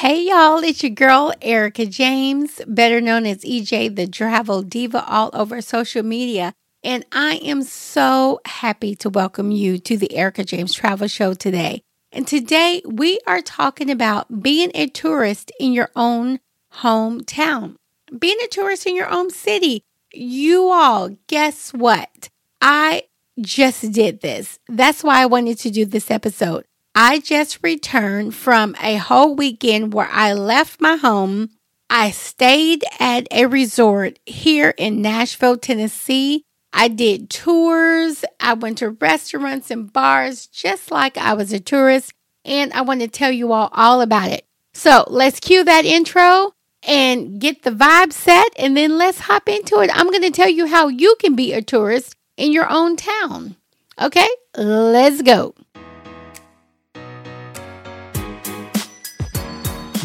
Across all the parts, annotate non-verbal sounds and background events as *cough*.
Hey y'all, it's your girl Erica James, better known as EJ the Travel Diva all over social media. And I am so happy to welcome you to the Erica James Travel Show today. And today we are talking about being a tourist in your own hometown, being a tourist in your own city. You all, guess what? I just did this. That's why I wanted to do this episode. I just returned from a whole weekend where I left my home. I stayed at a resort here in Nashville, Tennessee. I did tours. I went to restaurants and bars just like I was a tourist. And I want to tell you all all about it. So let's cue that intro and get the vibe set. And then let's hop into it. I'm going to tell you how you can be a tourist in your own town. Okay, let's go.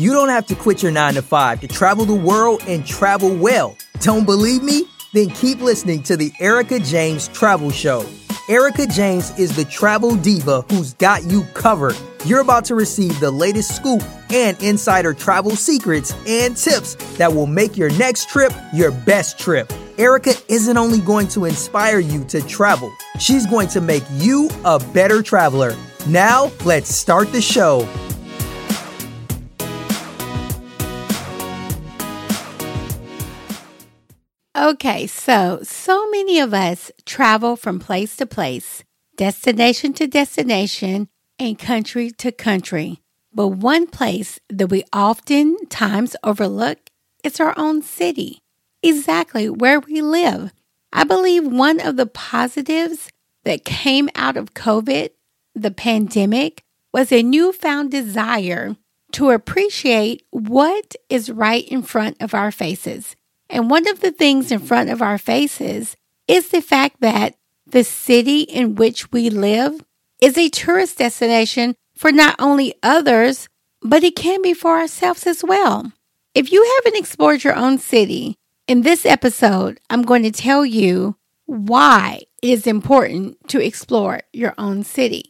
You don't have to quit your 9 to 5 to travel the world and travel well. Don't believe me? Then keep listening to the Erica James Travel Show. Erica James is the travel diva who's got you covered. You're about to receive the latest scoop and insider travel secrets and tips that will make your next trip your best trip. Erica isn't only going to inspire you to travel, she's going to make you a better traveler. Now, let's start the show. Okay, so, so many of us travel from place to place, destination to destination, and country to country. But one place that we oftentimes overlook is our own city, exactly where we live. I believe one of the positives that came out of COVID, the pandemic, was a newfound desire to appreciate what is right in front of our faces. And one of the things in front of our faces is the fact that the city in which we live is a tourist destination for not only others, but it can be for ourselves as well. If you haven't explored your own city, in this episode, I'm going to tell you why it is important to explore your own city.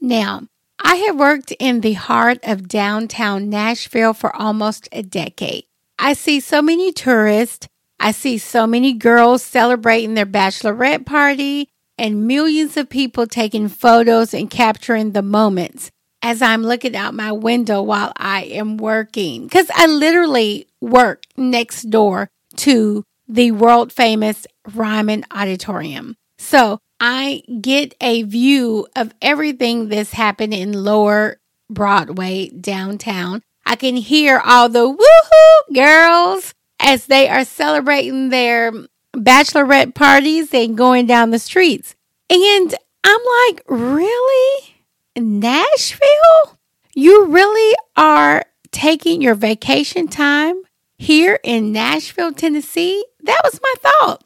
Now, I have worked in the heart of downtown Nashville for almost a decade. I see so many tourists. I see so many girls celebrating their bachelorette party and millions of people taking photos and capturing the moments as I'm looking out my window while I am working. Because I literally work next door to the world famous Ryman Auditorium. So I get a view of everything that's happening in lower Broadway downtown. I can hear all the woohoo girls as they are celebrating their bachelorette parties and going down the streets. And I'm like, really? Nashville? You really are taking your vacation time here in Nashville, Tennessee? That was my thought.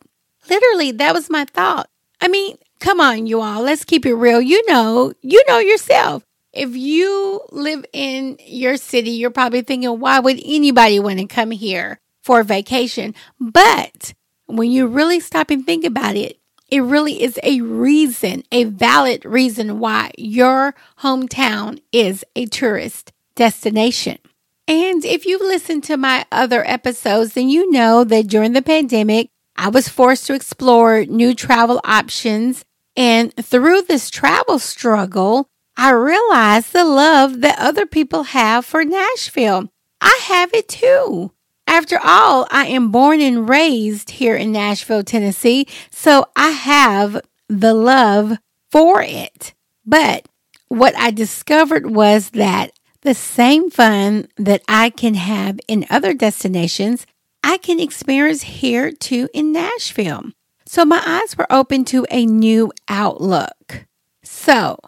Literally, that was my thought. I mean, come on, you all. Let's keep it real. You know, you know yourself. If you live in your city, you're probably thinking, why would anybody want to come here for a vacation? But when you really stop and think about it, it really is a reason, a valid reason why your hometown is a tourist destination. And if you've listened to my other episodes, then you know that during the pandemic, I was forced to explore new travel options. And through this travel struggle, I realized the love that other people have for Nashville. I have it too. After all, I am born and raised here in Nashville, Tennessee, so I have the love for it. But what I discovered was that the same fun that I can have in other destinations, I can experience here too in Nashville. So my eyes were open to a new outlook. So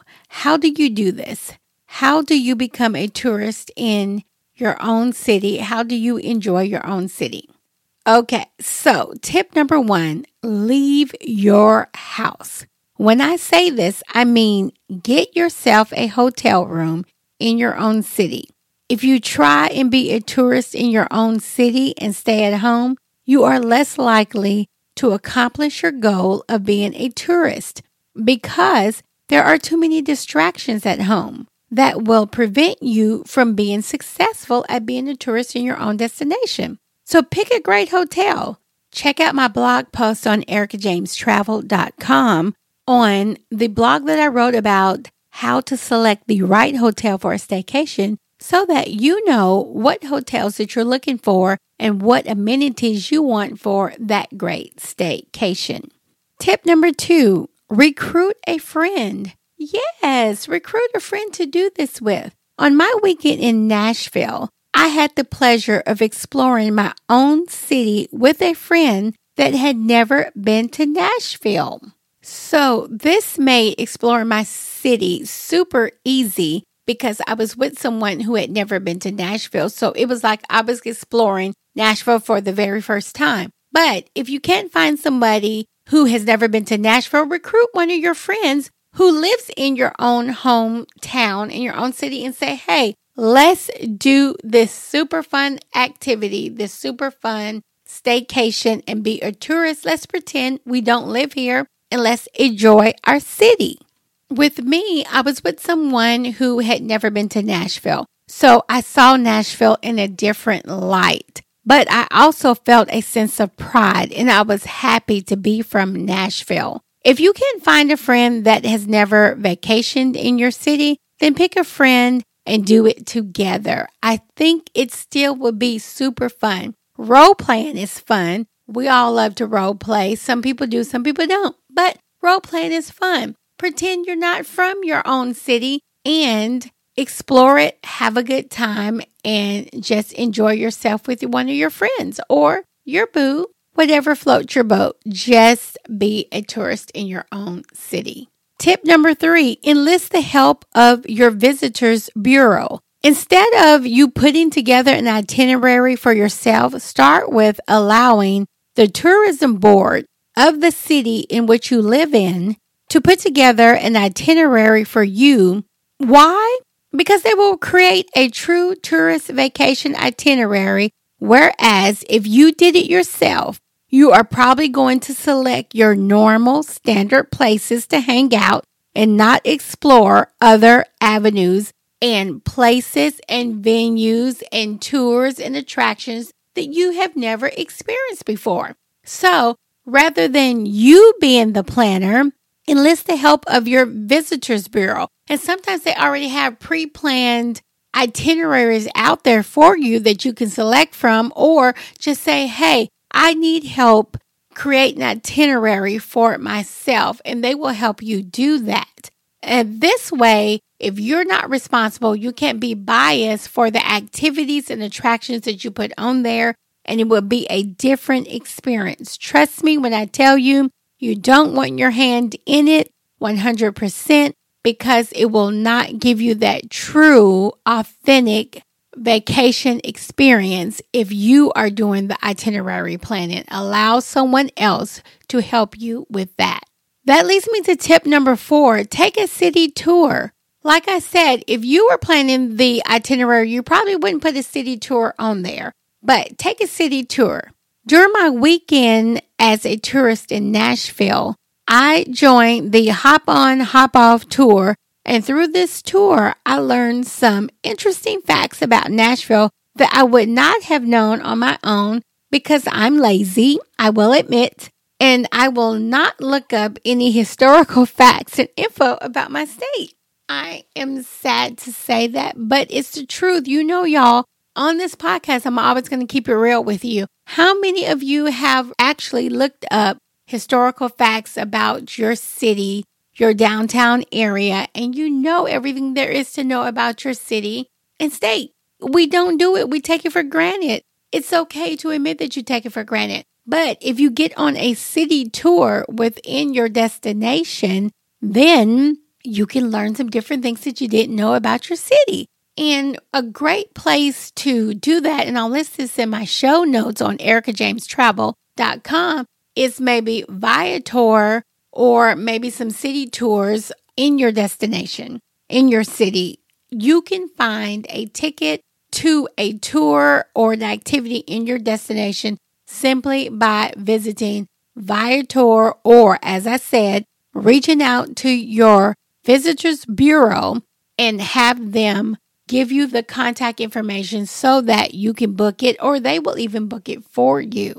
how do you do this? How do you become a tourist in your own city? How do you enjoy your own city? Okay, so tip number one leave your house. When I say this, I mean get yourself a hotel room in your own city. If you try and be a tourist in your own city and stay at home, you are less likely to accomplish your goal of being a tourist because there are too many distractions at home. that will prevent you from being successful at being a tourist in your own destination. So pick a great hotel. Check out my blog post on erikajamestravel.com on the blog that I wrote about how to select the right hotel for a staycation so that you know what hotels that you're looking for and what amenities you want for that great staycation. Tip number two, recruit a friend. Yes, recruit a friend to do this with. On my weekend in Nashville, I had the pleasure of exploring my own city with a friend that had never been to Nashville. So, this made exploring my city super easy because I was with someone who had never been to Nashville. So, it was like I was exploring Nashville for the very first time. But if you can't find somebody who has never been to Nashville, recruit one of your friends who lives in your own hometown, in your own city, and say, hey, let's do this super fun activity, this super fun staycation, and be a tourist. Let's pretend we don't live here and let's enjoy our city. With me, I was with someone who had never been to Nashville. So I saw Nashville in a different light. But I also felt a sense of pride and I was happy to be from Nashville. If you can't find a friend that has never vacationed in your city, then pick a friend and do it together. I think it still would be super fun. Role playing is fun. We all love to role play. Some people do, some people don't. But role playing is fun. Pretend you're not from your own city and explore it, have a good time, and just enjoy yourself with one of your friends or your boo, whatever floats your boat. Just be a tourist in your own city. Tip number three enlist the help of your visitors bureau. Instead of you putting together an itinerary for yourself, start with allowing the tourism board of the city in which you live in to put together an itinerary for you. Why? Because they will create a true tourist vacation itinerary. Whereas if you did it yourself, you are probably going to select your normal standard places to hang out and not explore other avenues and places and venues and tours and attractions that you have never experienced before. So rather than you being the planner, enlist the help of your visitors bureau. And sometimes they already have pre planned itineraries out there for you that you can select from, or just say, Hey, I need help create an itinerary for myself, and they will help you do that. And this way, if you're not responsible, you can't be biased for the activities and attractions that you put on there, and it will be a different experience. Trust me when I tell you, you don't want your hand in it 100% because it will not give you that true, authentic vacation experience if you are doing the itinerary planning. Allow someone else to help you with that. That leads me to tip number four take a city tour. Like I said, if you were planning the itinerary, you probably wouldn't put a city tour on there, but take a city tour. During my weekend as a tourist in Nashville, I joined the Hop On Hop Off tour. And through this tour, I learned some interesting facts about Nashville that I would not have known on my own because I'm lazy, I will admit, and I will not look up any historical *laughs* facts and info about my state. I am sad to say that, but it's the truth. You know, y'all, on this podcast, I'm always going to keep it real with you. How many of you have actually looked up historical facts about your city, your downtown area, and you know everything there is to know about your city and state? We don't do it. We take it for granted. It's okay to admit that you take it for granted. But if you get on a city tour within your destination, then you can learn some different things that you didn't know about your city. And a great place to do that, and I'll list this in my show notes on erikajamestravel.com, is maybe Viator or maybe some city tours in your destination, in your city. You can find a ticket to a tour or an activity in your destination simply by visiting Viator or, as I said, reaching out to your visitors bureau and have them give you the contact information so that you can book it or they will even book it for you.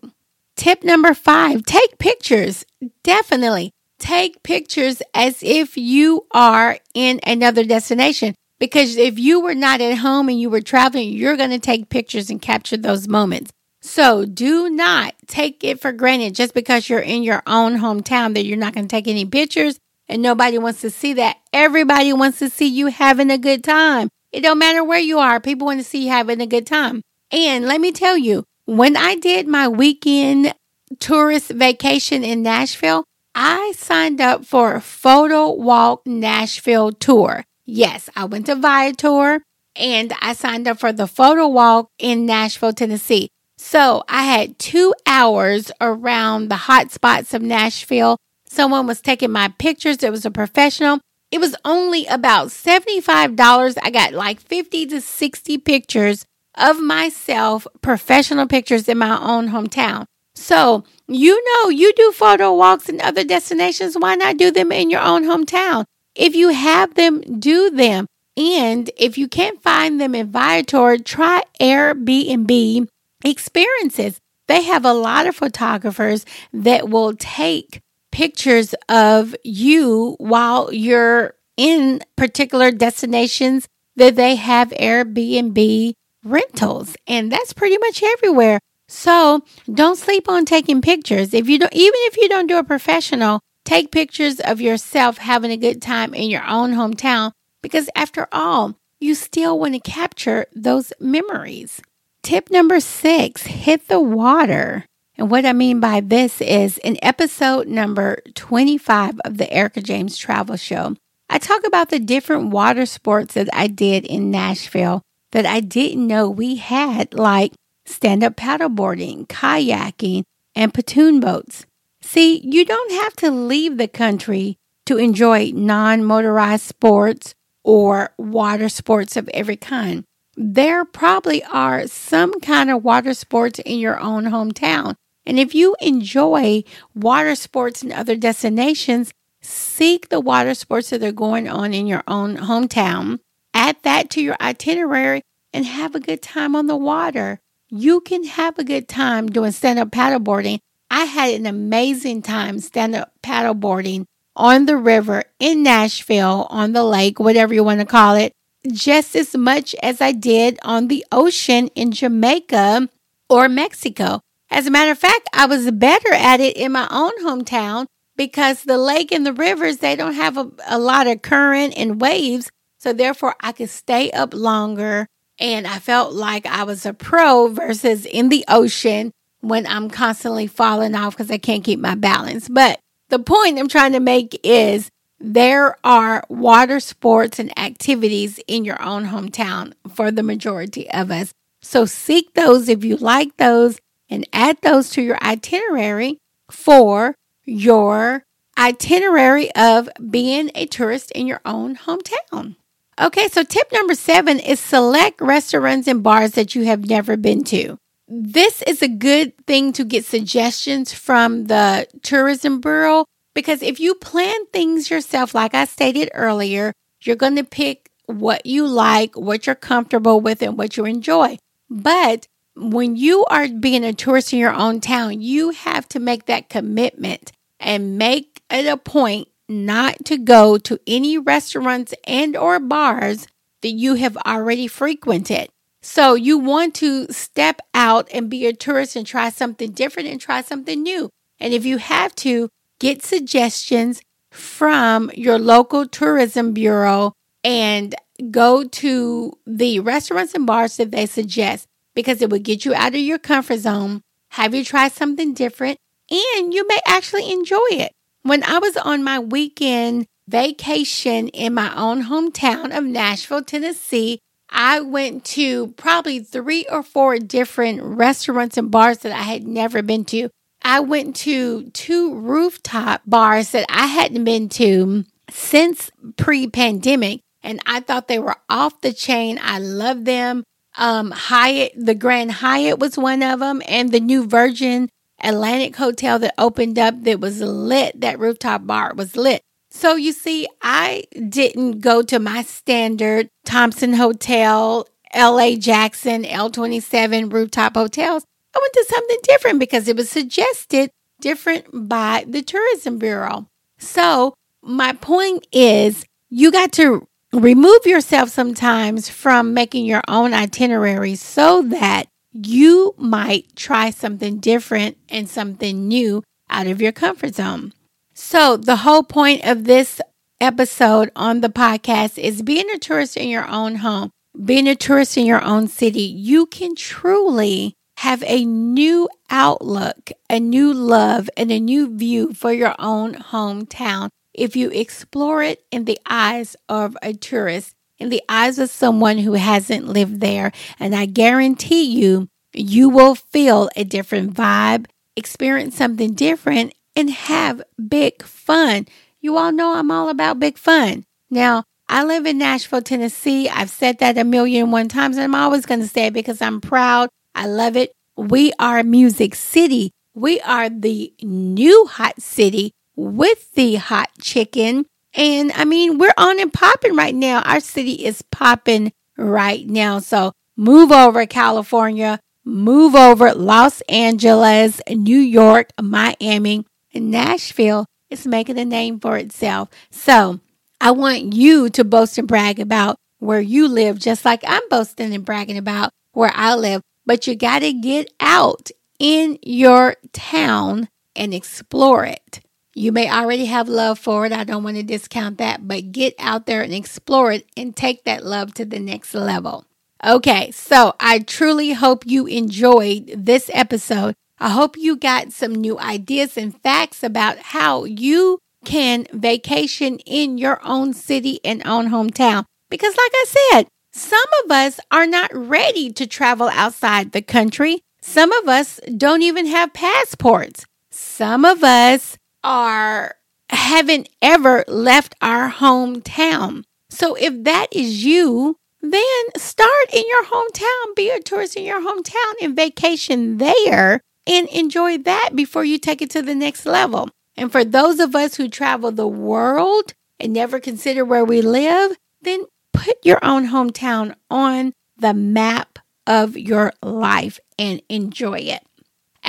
Tip number five take pictures. Definitely take pictures as if you are in another destination. Because if you were not at home and you were traveling, you're going to take pictures and capture those moments. So do not take it for granted just because you're in your own hometown that you're not going to take any pictures and nobody wants to see that. Everybody wants to see you having a good time. It don't matter where you are. People want to see you having a good time. And let me tell you, when I did my weekend tourist vacation in Nashville, I signed up for a Photo Walk Nashville tour. Yes, I went to Viator and I signed up for the Photo Walk in Nashville, Tennessee. So I had two hours around the hot spots of Nashville. Someone was taking my pictures. It was a professional. It was only about $75. I got like 50 to 60 pictures of myself, professional pictures in my own hometown. So, you know, you do photo walks in other destinations. Why not do them in your own hometown? If you have them, do them. And if you can't find them in Viator, try Airbnb experiences. They have a lot of photographers that will take pictures of you while you're in particular destinations that they have Airbnb rentals. And that's pretty much everywhere. So don't sleep on taking pictures. If you don't, even if you don't do a professional, take pictures of yourself having a good time in your own hometown because after all, you still want to capture those memories. Tip number six, hit the water. And what I mean by this is in episode number 25 of the Erica James Travel Show, I talk about the different water sports that I did in Nashville that I didn't know we had, like stand up paddleboarding, kayaking, and pontoon boats. See, you don't have to leave the country to enjoy non motorized sports or water sports of every kind. There probably are some kind of water sports in your own hometown. And if you enjoy water sports and other destinations, seek the water sports that are going on in your own hometown. Add that to your itinerary and have a good time on the water. You can have a good time doing stand up paddleboarding. I had an amazing time stand up paddleboarding on the river in Nashville, on the lake, whatever you want to call it, just as much as I did on the ocean in Jamaica or Mexico. As a matter of fact, I was better at it in my own hometown because the lake and the rivers, they don't have a, a lot of current and waves. So therefore I could stay up longer and I felt like I was a pro versus in the ocean when I'm constantly falling off because I can't keep my balance. But the point I'm trying to make is there are water sports and activities in your own hometown for the majority of us. So seek those if you like those and add those to your itinerary for your itinerary of being a tourist in your own hometown. Okay, so tip number seven is select restaurants and bars that you have never been to. This is a good thing to get suggestions from the tourism bureau because if you plan things yourself, like I stated earlier, you're going to pick what you like, what you're comfortable with, and what you enjoy. But when you are being a tourist in your own town, you have to make that commitment and make it a point not to go to any restaurants and or bars that you have already frequented. So you want to step out and be a tourist and try something different and try something new. And if you have to, get suggestions from your local tourism bureau and go to the restaurants and bars that they suggest because it will get you out of your comfort zone, have you try something different, and you may actually enjoy it. When I was on my weekend vacation in my own hometown of Nashville, Tennessee, I went to probably three or four different restaurants and bars that I had never been to. I went to two rooftop bars that I hadn't been to since pre pandemic, and I thought they were off the chain. I love them. Um, Hyatt, the Grand Hyatt was one of them, and the new Virgin Atlantic Hotel that opened up that was lit. That rooftop bar was lit. So you see, I didn't go to my standard Thompson Hotel, LA Jackson, L27 rooftop hotels. I went to something different because it was suggested different by the Tourism Bureau. So my point is you got to remove yourself sometimes from making your own itinerary so that you might try something different and something new out of your comfort zone. So, the whole point of this episode on the podcast is being a tourist in your own home, being a tourist in your own city. You can truly have a new outlook, a new love, and a new view for your own hometown if you explore it in the eyes of a tourist, in the eyes of someone who hasn't lived there. And I guarantee you, you will feel a different vibe, experience something different, and have big fun. You all know I'm all about big fun. Now, I live in Nashville, Tennessee. I've said that a million one times, and I'm always going to say it because I'm proud. I love it. We are Music City. We are the new hot city with the hot chicken. And I mean, we're on and popping right now. Our city is popping right now. So move over, California. Move over, Los Angeles, New York, Miami. Nashville is making a name for itself. So I want you to boast and brag about where you live, just like I'm boasting and bragging about where I live. But you got to get out in your town and explore it. You may already have love for it. I don't want to discount that, but get out there and explore it and take that love to the next level. Okay, so I truly hope you enjoyed this episode I hope you got some new ideas and facts about how you can vacation in your own city and own hometown. Because, like I said, some of us are not ready to travel outside the country. Some of us don't even have passports. Some of us are haven't ever left our hometown. So if that is you, then start in your hometown, be a tourist in your hometown and vacation there and enjoy that before you take it to the next level. And for those of us who travel the world and never consider where we live, then put your own hometown on the map of your life and enjoy it.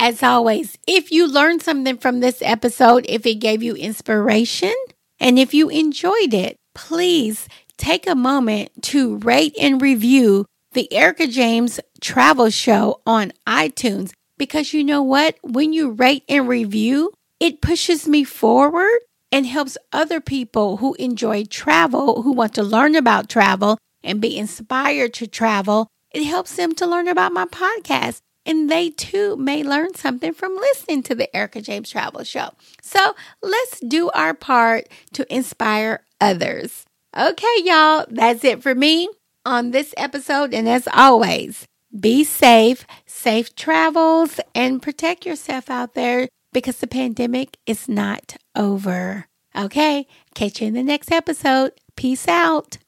As always, if you learned something from this episode, if it gave you inspiration, and if you enjoyed it, please take a moment to rate and review the Erica James Travel Show on iTunes because you know what? When you rate and review, it pushes me forward and helps other people who enjoy travel, who want to learn about travel and be inspired to travel. It helps them to learn about my podcast. And they too may learn something from listening to the Erica James Travel Show. So let's do our part to inspire others. Okay, y'all, that's it for me on this episode. And as always, be safe, safe travels, and protect yourself out there because the pandemic is not over. Okay, catch you in the next episode. Peace out.